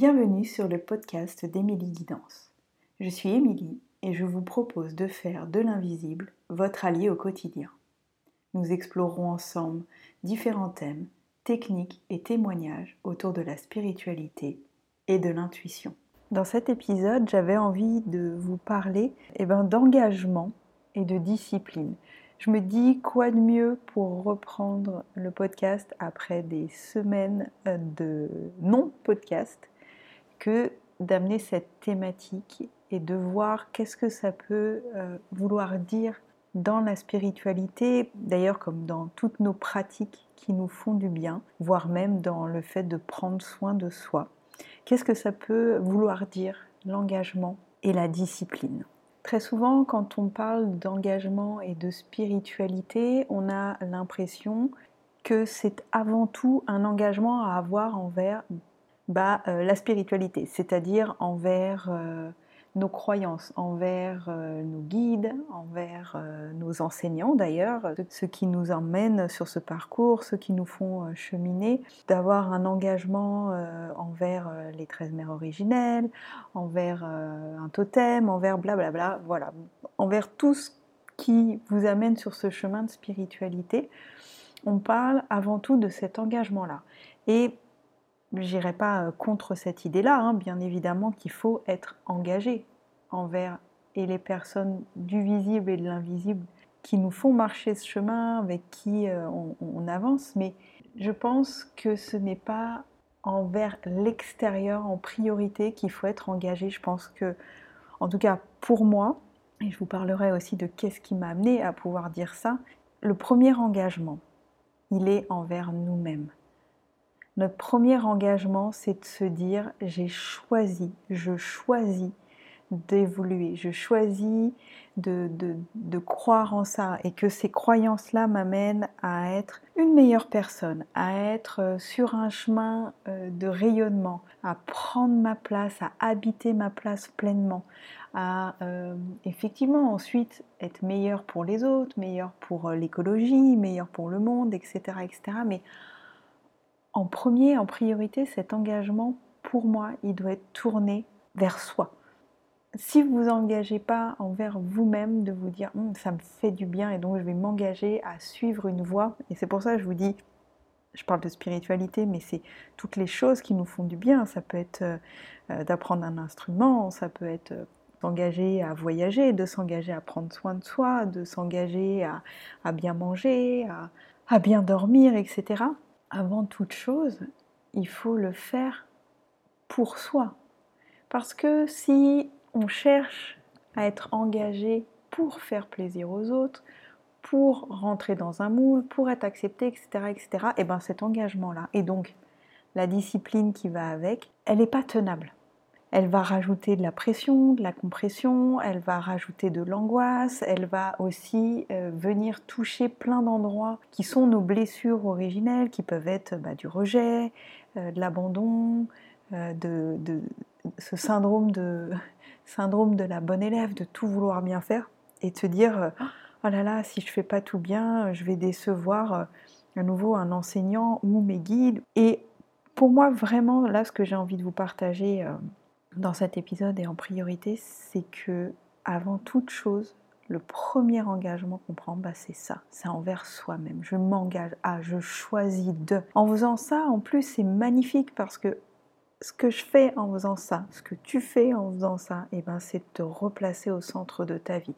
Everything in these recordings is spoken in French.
Bienvenue sur le podcast d'Émilie Guidance. Je suis Émilie et je vous propose de faire de l'invisible votre allié au quotidien. Nous explorerons ensemble différents thèmes, techniques et témoignages autour de la spiritualité et de l'intuition. Dans cet épisode, j'avais envie de vous parler eh ben, d'engagement et de discipline. Je me dis quoi de mieux pour reprendre le podcast après des semaines euh, de non-podcast que d'amener cette thématique et de voir qu'est-ce que ça peut euh, vouloir dire dans la spiritualité, d'ailleurs comme dans toutes nos pratiques qui nous font du bien, voire même dans le fait de prendre soin de soi. Qu'est-ce que ça peut vouloir dire l'engagement et la discipline? Très souvent, quand on parle d'engagement et de spiritualité, on a l'impression que c'est avant tout un engagement à avoir envers bah, la spiritualité, c'est-à-dire envers euh, nos croyances, envers euh, nos guides, envers nos enseignants d'ailleurs, ceux qui nous emmènent sur ce parcours, ceux qui nous font cheminer, d'avoir un engagement envers les 13 mères originelles, envers un totem, envers blablabla, voilà, envers tout ce qui vous amène sur ce chemin de spiritualité. On parle avant tout de cet engagement-là. Et n'irai pas euh, contre cette idée-là, hein. bien évidemment qu'il faut être engagé envers et les personnes du visible et de l'invisible qui nous font marcher ce chemin, avec qui euh, on, avance, mais je pense que ce n'est pas envers l'extérieur en priorité qu'il faut être engagé. Je pense que, en tout cas pour moi, et je vous parlerai aussi de qu'est-ce qui m'a amené à pouvoir dire ça, le premier engagement, il est envers nous-mêmes. Notre premier engagement, c'est de se dire j'ai choisi, je choisis d'évoluer, je choisis de, de, croire en ça et que ces croyances-là m'amènent à être une meilleure personne, à être euh, sur un chemin euh, de rayonnement, à prendre ma place, à habiter ma place pleinement, à euh, effectivement ensuite être meilleur pour les autres, meilleur pour l'écologie, meilleur pour le monde, etc. etc. mais en premier, en priorité, cet engagement, pour moi, il doit être tourné vers soi. Si vous vous engagez pas envers vous-même, de vous dire hum, ça me fait du bien et donc je vais m'engager à suivre une voie, et c'est pour ça que je vous dis, je parle de spiritualité, mais c'est toutes les choses qui nous font du bien. Ça peut être euh, euh, d'apprendre un instrument, ça peut être euh, s'engager à voyager, de s'engager à prendre soin de soi, de s'engager à, bien manger, à bien dormir, etc avant toute chose, il faut le faire pour soi. Parce que si on cherche à être engagé pour faire plaisir aux autres, pour rentrer dans un moule, pour être accepté, etc., etc., et bien cet engagement-là, et donc la discipline qui va avec, elle n'est pas tenable elle va rajouter de la pression, de la compression, elle va rajouter de l'angoisse, elle va aussi euh, venir toucher plein d'endroits qui sont nos blessures originelles, qui peuvent être bah, du rejet, euh, de l'abandon, euh, de, ce syndrome de, syndrome de la bonne élève, de tout vouloir bien faire, et de se dire oh là là, si je fais pas tout bien, je vais décevoir à nouveau un enseignant ou mes guides. Et pour moi, vraiment, là, ce que j'ai envie de vous partager dans cet épisode et en priorité, c'est que avant toute chose, le premier engagement qu'on prend, bah, c'est ça, c'est envers soi-même. Je m'engage à, je choisis de. En faisant ça, en plus, c'est magnifique parce que ce que je fais en faisant ça, ce que tu fais en faisant ça, eh ben, c'est de te replacer au centre de ta vie.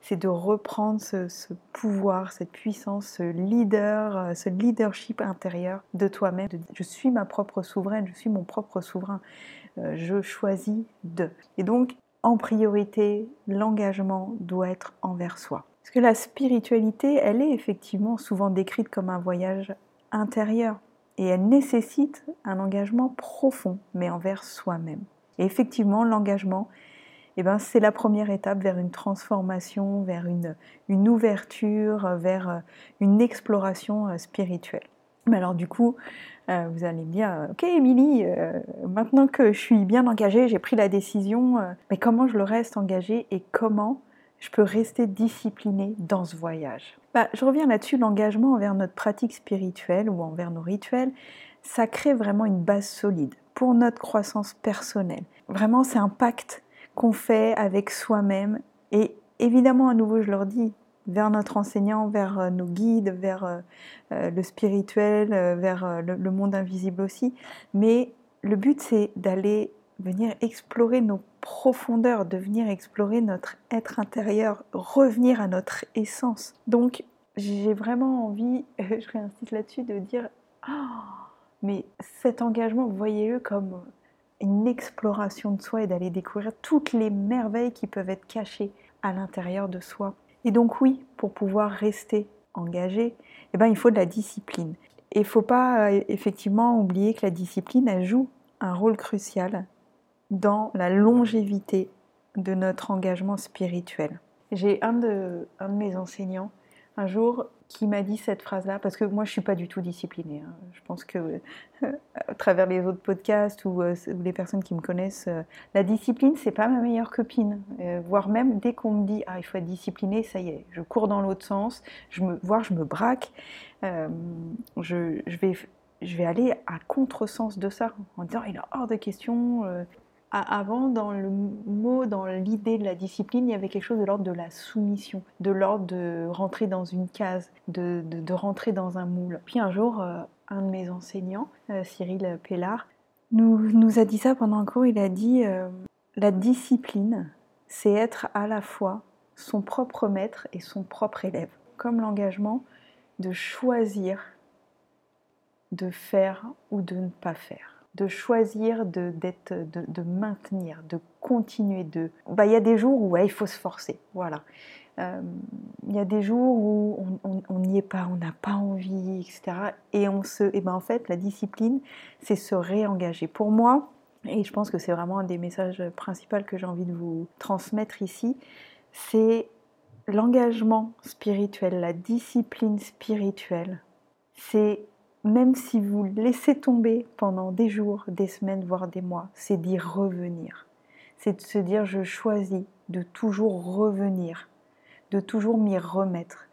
C'est de reprendre ce, ce, pouvoir, cette puissance, ce leader, ce leadership intérieur de toi-même. Je suis ma propre souveraine, je suis mon propre souverain. Euh, je choisis de. Et donc, en priorité, l'engagement doit être envers soi. Parce que la spiritualité, elle est effectivement souvent décrite comme un voyage intérieur et elle nécessite un engagement profond, mais envers soi-même. Et effectivement, l'engagement, eh ben, c'est la première étape vers une transformation, vers une, une ouverture, vers euh, une exploration euh, spirituelle. Mais alors du coup, euh, vous allez me dire, ok Émilie, euh, maintenant que je suis bien engagée, j'ai pris la décision, euh, mais comment je le reste engagée et comment je peux rester disciplinée dans ce voyage? Bah, Je reviens là-dessus, l'engagement envers notre pratique spirituelle ou envers nos rituels, ça crée vraiment une base solide pour notre croissance personnelle. Vraiment, c'est un pacte qu'on fait avec soi-même. Et évidemment, à nouveau, je leur dis, vers notre enseignant, vers euh, nos guides, vers euh, euh, le spirituel, vers le monde invisible aussi. Mais le but, c'est d'aller venir explorer nos profondeurs, de venir explorer notre être intérieur, revenir à notre essence. Donc, j'ai vraiment envie, je réinsiste là-dessus, de dire ah, mais cet engagement, voyez-le comme une exploration de soi et d'aller découvrir toutes les merveilles qui peuvent être cachées à l'intérieur de soi. Et donc oui, pour pouvoir rester engagé, eh ben, il faut de la discipline. Et il ne faut pas euh, effectivement oublier que la discipline, joue un rôle crucial dans la longévité de notre engagement spirituel. J'ai un de mes enseignants un jour qui m'a dit cette phrase-là, parce que moi je suis pas du tout disciplinée. Hein. Je pense que à travers les autres podcasts ou, euh, les personnes qui me connaissent, euh, la discipline c'est pas ma meilleure copine. Euh, voire même dès qu'on me dit ah il faut être discipliné, ça y est, je cours dans l'autre sens, je me, voire je me braque, je, je, vais je vais aller à contresens de ça en disant il est hors de question avant, dans le mot, dans l'idée de la discipline, il y avait quelque chose de l'ordre de la soumission, de l'ordre de rentrer dans une case, de, rentrer dans un moule. Puis un jour, euh, un de mes enseignants, euh, Cyril Pellard, nous, a dit ça pendant un cours. Il a dit euh, La discipline, c'est être à la fois son propre maître et son propre élève. Comme l'engagement de choisir de faire ou de ne pas faire de choisir de, de, de, maintenir, de continuer, de... Bah, il y a des jours où il faut se forcer, voilà. Euh, il y a des jours où on n'y est pas, on n'a pas envie, etc. Et on se, et ben en fait, la discipline, c'est se réengager. Pour moi, et je pense que c'est vraiment un des messages principaux que j'ai envie de vous transmettre ici, c'est l'engagement spirituel, la discipline spirituelle. C'est même si vous laissez tomber pendant des jours, des semaines, voire des mois, c'est d'y revenir. C'est de se dire je choisis de toujours revenir, de toujours m'y remettre,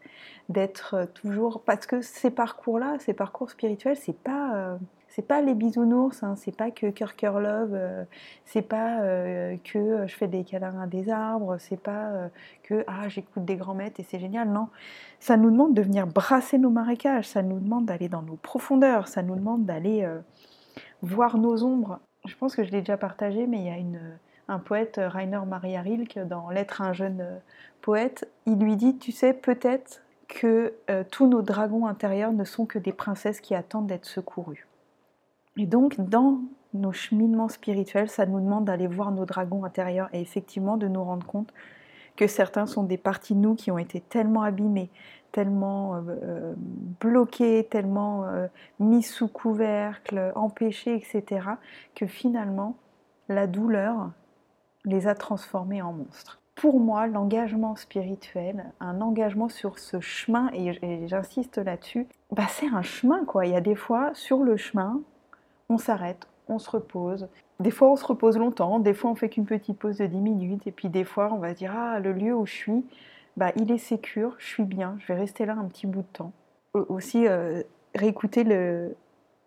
d'être toujours parce que ces parcours-là, ces parcours spirituels, c'est pas euh, c'est pas les bisounours, hein, c'est pas que cœur cœur love, euh, c'est pas euh, que je fais des câlins à des arbres, c'est pas euh, que ah j'écoute des grands maîtres et c'est génial. Non, ça nous demande de venir brasser nos marécages, ça nous demande d'aller dans nos profondeurs, ça nous demande d'aller voir nos ombres. Je pense que je l'ai déjà partagé, mais il y a un poète, Rainer Maria Rilke, dans L'être un jeune poète, il lui dit, tu sais, peut-être que tous nos dragons intérieurs ne sont que des princesses qui attendent d'être secourues. Et donc, dans nos cheminements spirituels, ça nous demande d'aller voir nos dragons intérieurs et effectivement de nous rendre compte que certains sont des parties de nous qui ont été tellement abîmées, tellement euh, euh, bloquées, tellement euh, mis sous couvercle, empêchées, etc., que finalement, la douleur les a transformés en monstres. Pour moi, l'engagement spirituel, un engagement sur ce chemin, et j'insiste là-dessus, bah c'est un chemin quoi. Il y a des fois sur le chemin, on s'arrête, on se repose. Des fois, on se repose longtemps, des fois, on fait qu'une petite pause de 10 minutes, et puis des fois, on va se dire Ah, le lieu où je suis, bah, il est sécure, je suis bien, je vais rester là un petit bout de temps. Aussi, euh, réécouter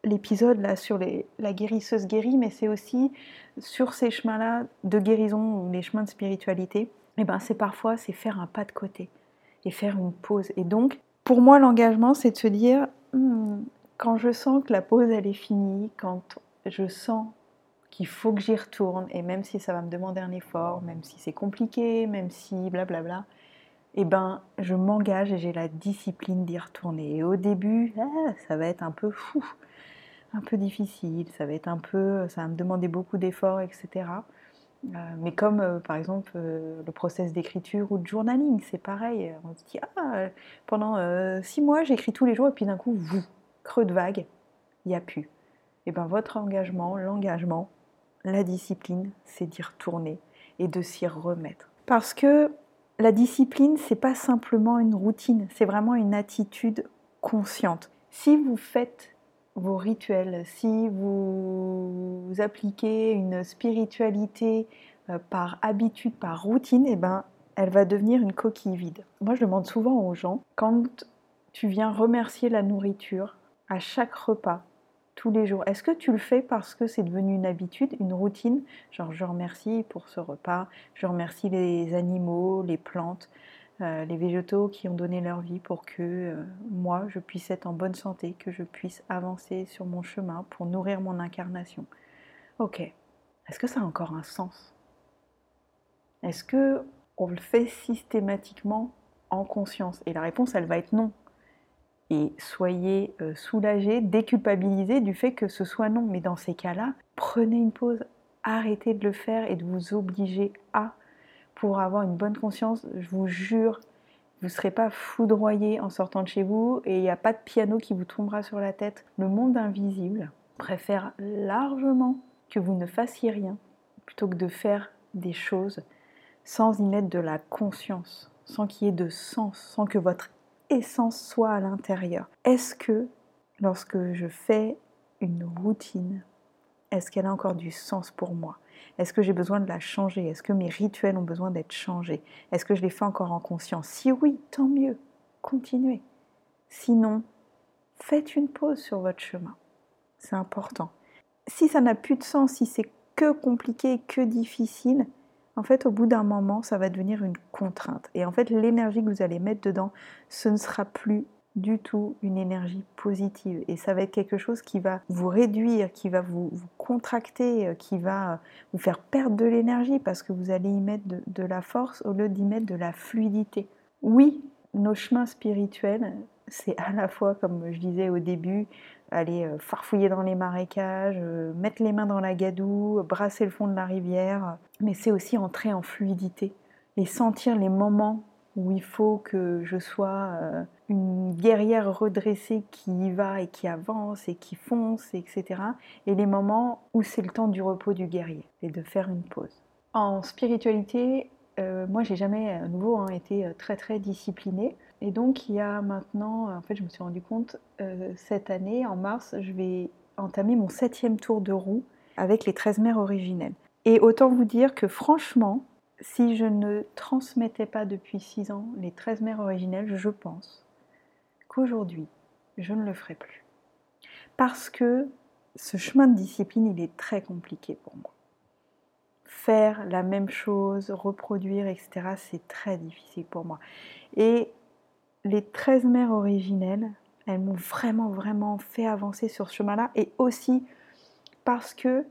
l'épisode là sur la guérisseuse guérie, mais c'est aussi sur ces chemins-là de guérison ou les chemins de spiritualité, et eh ben c'est parfois c'est faire un pas de côté et faire une pause. Et donc, pour moi, l'engagement, c'est de se dire hmm, quand je sens que la pause elle est finie, quand je sens qu'il faut que j'y retourne, et même si ça va me demander un effort, même si c'est compliqué, même si blablabla, eh ben je m'engage et j'ai la discipline d'y retourner. Et au début, ah, ça va être un peu fou, un peu difficile, ça va être un peu, ça va me demander beaucoup d'efforts, etc. Euh, mais comme euh, par exemple euh, le process d'écriture ou de journaling, c'est pareil. On se dit ah pendant six mois j'écris tous les jours et puis d'un coup vous creux de vague, il n'y a plus. Et eh bien votre engagement, l'engagement, la discipline, c'est d'y retourner et de s'y remettre. Parce que la discipline, c'est pas simplement une routine, c'est vraiment une attitude consciente. Si vous faites vos rituels, si vous, appliquez une spiritualité euh, par habitude, par routine, eh ben, elle va devenir une coquille vide. Moi, je demande souvent aux gens, quand tu viens remercier la nourriture, à chaque repas, tous les jours. Est-ce que tu le fais parce que c'est devenu une habitude, une routine? Genre je remercie pour ce repas, je remercie les animaux, les plantes, euh, les végétaux qui ont donné leur vie pour que euh, moi je puisse être en bonne santé, que je puisse avancer sur mon chemin pour nourrir mon incarnation. Ok, est-ce que ça a encore un sens? Est-ce que on le fait systématiquement en conscience? Et la réponse, elle va être non. Et soyez euh, soulagés, déculpabilisés du fait que ce soit non. Mais dans ces cas-là, prenez une pause, arrêtez de le faire et de vous obliger à pour avoir une bonne conscience, je vous jure, vous ne serez pas foudroyé en sortant de chez vous et il n'y a pas de piano qui vous tombera sur la tête. Le monde invisible préfère largement que vous ne fassiez rien plutôt que de faire des choses sans y mettre de la conscience, sans qu'il y ait de sens, sans que votre essence soit à l'intérieur. Est-ce que lorsque je fais une routine, est-ce qu'elle a encore du sens pour moi? Est-ce que j'ai besoin de la changer? Est-ce que mes rituels ont besoin d'être changés? Est-ce que je les fais encore en conscience? Si oui, tant mieux. Continuez. Sinon, faites une pause sur votre chemin. C'est important. Si ça n'a plus de sens, si c'est que compliqué, que difficile, en fait, au bout d'un moment, ça va devenir une contrainte. Et en fait, l'énergie que vous allez mettre dedans, ce ne sera plus du tout une énergie positive. Et ça va être quelque chose qui va vous réduire, qui va vous, contracter, euh, qui va vous faire perdre de l'énergie parce que vous allez y mettre de, la force au lieu d'y mettre de la fluidité. Oui, nos chemins spirituels, c'est à la fois, comme je disais au début, aller euh, farfouiller dans les marécages, euh, mettre les mains dans la gadoue, brasser le fond de la rivière, mais c'est aussi entrer en fluidité et sentir les moments où il faut que je sois euh, une guerrière redressée qui y va et qui avance et qui fonce, etc. Et les moments où c'est le temps du repos du guerrier et de faire une pause. En spiritualité, euh, moi j'ai jamais à nouveau hein, été euh, très très disciplinée. Et donc il y a maintenant, en fait je me suis rendu compte, cette année, en mars, je vais entamer mon septième tour de roue avec les 13 mères originelles. Et autant vous dire que franchement, si je ne transmettais pas depuis 6 ans les 13 mères originelles, je pense qu'aujourd'hui, je ne le ferai plus. Parce que ce chemin de discipline, il est très compliqué pour moi. Faire la même chose, reproduire, etc., c'est très difficile pour moi. Et les 13 mères originelles, elles m'ont vraiment, vraiment fait avancer sur ce chemin-là. Et aussi parce que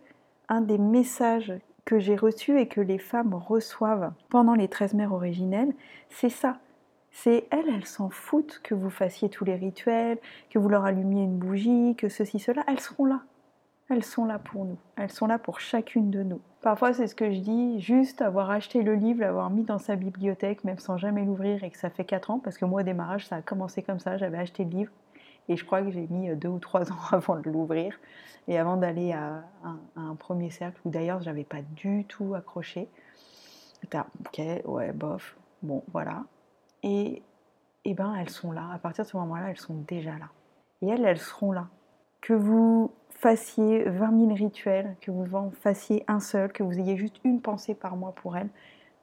un des messages que j'ai reçu et que les femmes reçoivent pendant les 13 mères originelles, c'est ça. C'est elles, elles s'en foutent que vous fassiez tous les rituels, que vous leur allumiez une bougie, que ceci, cela. Elles seront là. Elles sont là pour nous. Elles sont là pour chacune de nous. Parfois, c'est ce que je dis, juste avoir acheté le livre, l'avoir mis dans sa bibliothèque, même sans jamais l'ouvrir et que ça fait 4 ans, parce que moi, au démarrage, ça a commencé comme ça. J'avais acheté le livre et je crois que j'ai mis deux ou trois ans avant de l'ouvrir et avant d'aller à, un premier cercle où d'ailleurs je n'avais pas du tout accroché. ok, ouais, bof, bon, voilà. Et, et ben elles sont là. À partir de ce moment-là, elles sont déjà là. Et elles, elles seront là. Que vous fassiez 20 000 rituels, que vous en fassiez un seul, que vous ayez juste une pensée par mois pour elles,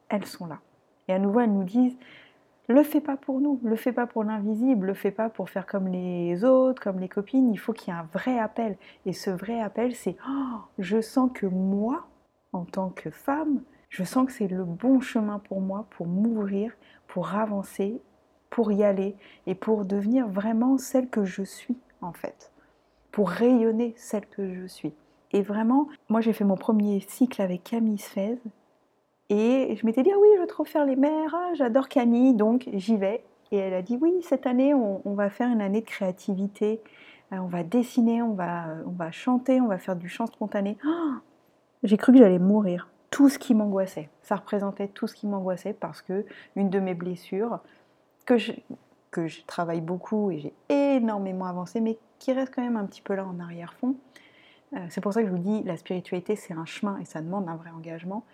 elles sont là. Et à nouveau, elles nous disent le fais pas pour nous, le fais pas pour l'invisible, le fais pas pour faire comme les autres, comme les copines. Il faut qu'il y ait un vrai appel. Et ce vrai appel, c'est oh, je sens que moi, en tant que femme, je sens que c'est le bon chemin pour moi pour m'ouvrir, pour avancer, pour y aller et pour devenir vraiment celle que je suis en fait, pour rayonner celle que je suis. Et vraiment, moi j'ai fait mon premier cycle avec Camille Sfez et je m'étais dit, ah oui, je veux trop faire les mères, ah, j'adore Camille, donc j'y vais. Et elle a dit, oui, cette année, on, va faire une année de créativité, euh, on va dessiner, on va, on va chanter, on va faire du chant spontané. Oh j'ai cru que j'allais mourir. Tout ce qui m'angoissait, ça représentait tout ce qui m'angoissait parce que une de mes blessures, que je, que je travaille beaucoup et j'ai énormément avancé, mais qui reste quand même un petit peu là en arrière-fond, euh, c'est pour ça que je vous dis, la spiritualité, c'est un chemin et ça demande un vrai engagement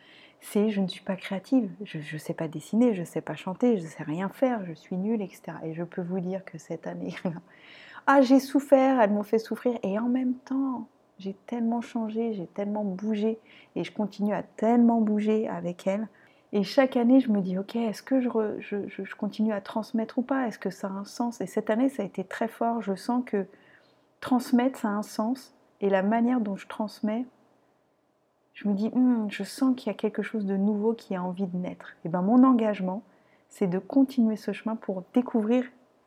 c'est je ne suis pas créative, je ne sais pas dessiner, je ne sais pas chanter, je ne sais rien faire, je suis nulle, etc. Et je peux vous dire que cette année, ah j'ai souffert, elles m'ont fait souffrir, et en même temps, j'ai tellement changé, j'ai tellement bougé, et je continue à tellement bouger avec elles. Et chaque année, je me dis, ok, est-ce que je, continue à transmettre ou pas? Est-ce que ça a un sens? Et cette année, ça a été très fort. Je sens que transmettre, ça a un sens. et la manière dont je transmets, je me dis, hum, je sens qu'il y a quelque chose de nouveau qui a envie de naître. Et ben mon engagement, c'est de continuer ce chemin pour découvrir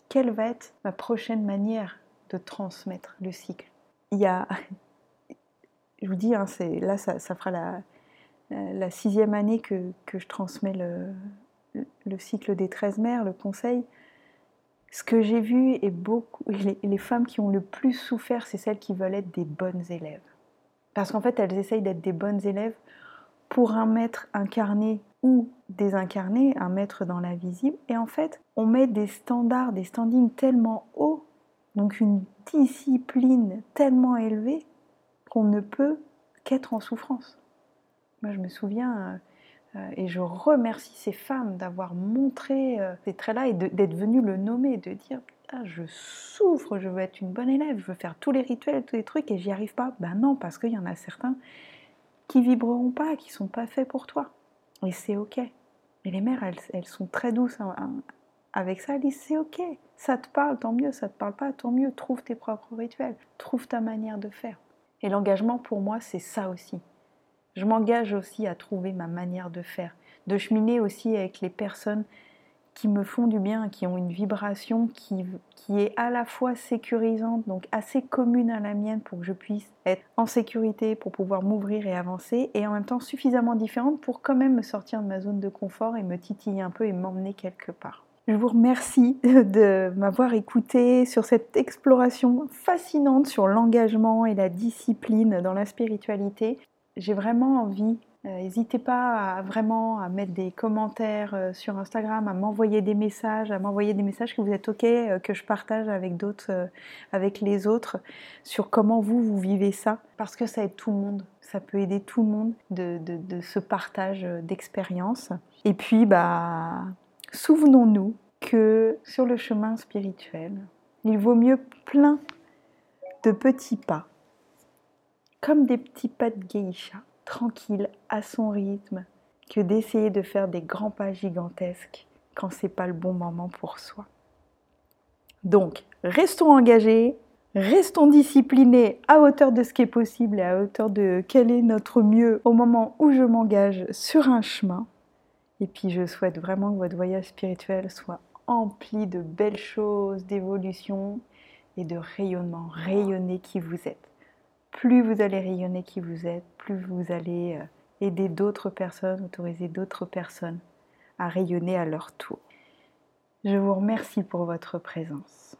quelle va être ma prochaine manière de transmettre le cycle. Il y a, je vous dis, hein, là ça, fera la, la, sixième année que, je transmets le, le, cycle des 13 mères, le conseil. Ce que j'ai vu est beaucoup, les, les femmes qui ont le plus souffert, c'est celles qui veulent être des bonnes élèves. Parce qu'en fait, elles essayent d'être des bonnes élèves pour un maître incarné ou désincarné, un maître dans l'invisible. Et en fait, on met des standards, des standings tellement hauts, donc une discipline tellement élevée, qu'on ne peut qu'être en souffrance. Moi, je me souviens, euh, et je remercie ces femmes d'avoir montré euh, ces traits-là et d'être venues le nommer, de dire ah, je souffre, je veux être une bonne élève, je veux faire tous les rituels, tous les trucs et j'y arrive pas. Ben non, parce qu'il y en a certains qui vibreront pas, qui sont pas faits pour toi. Et c'est ok. Et les mères, elles, sont très douces hein, hein, avec ça. Elles disent c'est ok, ça te parle, tant mieux, ça te parle pas, tant mieux. Trouve tes propres rituels, trouve ta manière de faire. Et l'engagement pour moi, c'est ça aussi. Je m'engage aussi à trouver ma manière de faire, de cheminer aussi avec les personnes qui me font du bien, qui ont une vibration qui, est à la fois sécurisante, donc assez commune à la mienne pour que je puisse être en sécurité, pour pouvoir m'ouvrir et avancer, et en même temps suffisamment différente pour quand même me sortir de ma zone de confort et me titiller un peu et m'emmener quelque part. Je vous remercie de m'avoir écouté sur cette exploration fascinante sur l'engagement et la discipline dans la spiritualité. J'ai vraiment envie euh, n'hésitez pas à, vraiment à mettre des commentaires euh, sur Instagram, à m'envoyer des messages, à m'envoyer des messages que vous êtes OK, euh, que je partage avec d'autres, avec les autres, sur comment vous, vous vivez ça. Parce que ça aide tout le monde. Ça peut aider tout le monde de, de ce partage d'expérience. Et puis, bah, souvenons-nous que sur le chemin spirituel, il vaut mieux plein de petits pas, comme des petits pas de geisha tranquille, à son rythme, que d'essayer de faire des grands pas gigantesques quand c'est pas le bon moment pour soi. Donc, restons engagés, restons disciplinés à hauteur de ce qui est possible et à hauteur de quel est notre mieux au moment où je m'engage sur un chemin. Et puis, je souhaite vraiment que votre voyage spirituel soit empli de belles choses, d'évolution et de rayonnement. Rayonnez qui vous êtes plus vous allez rayonner qui vous êtes, plus vous allez euh, aider d'autres personnes, autoriser d'autres personnes à rayonner à leur tour. Je vous remercie pour votre présence.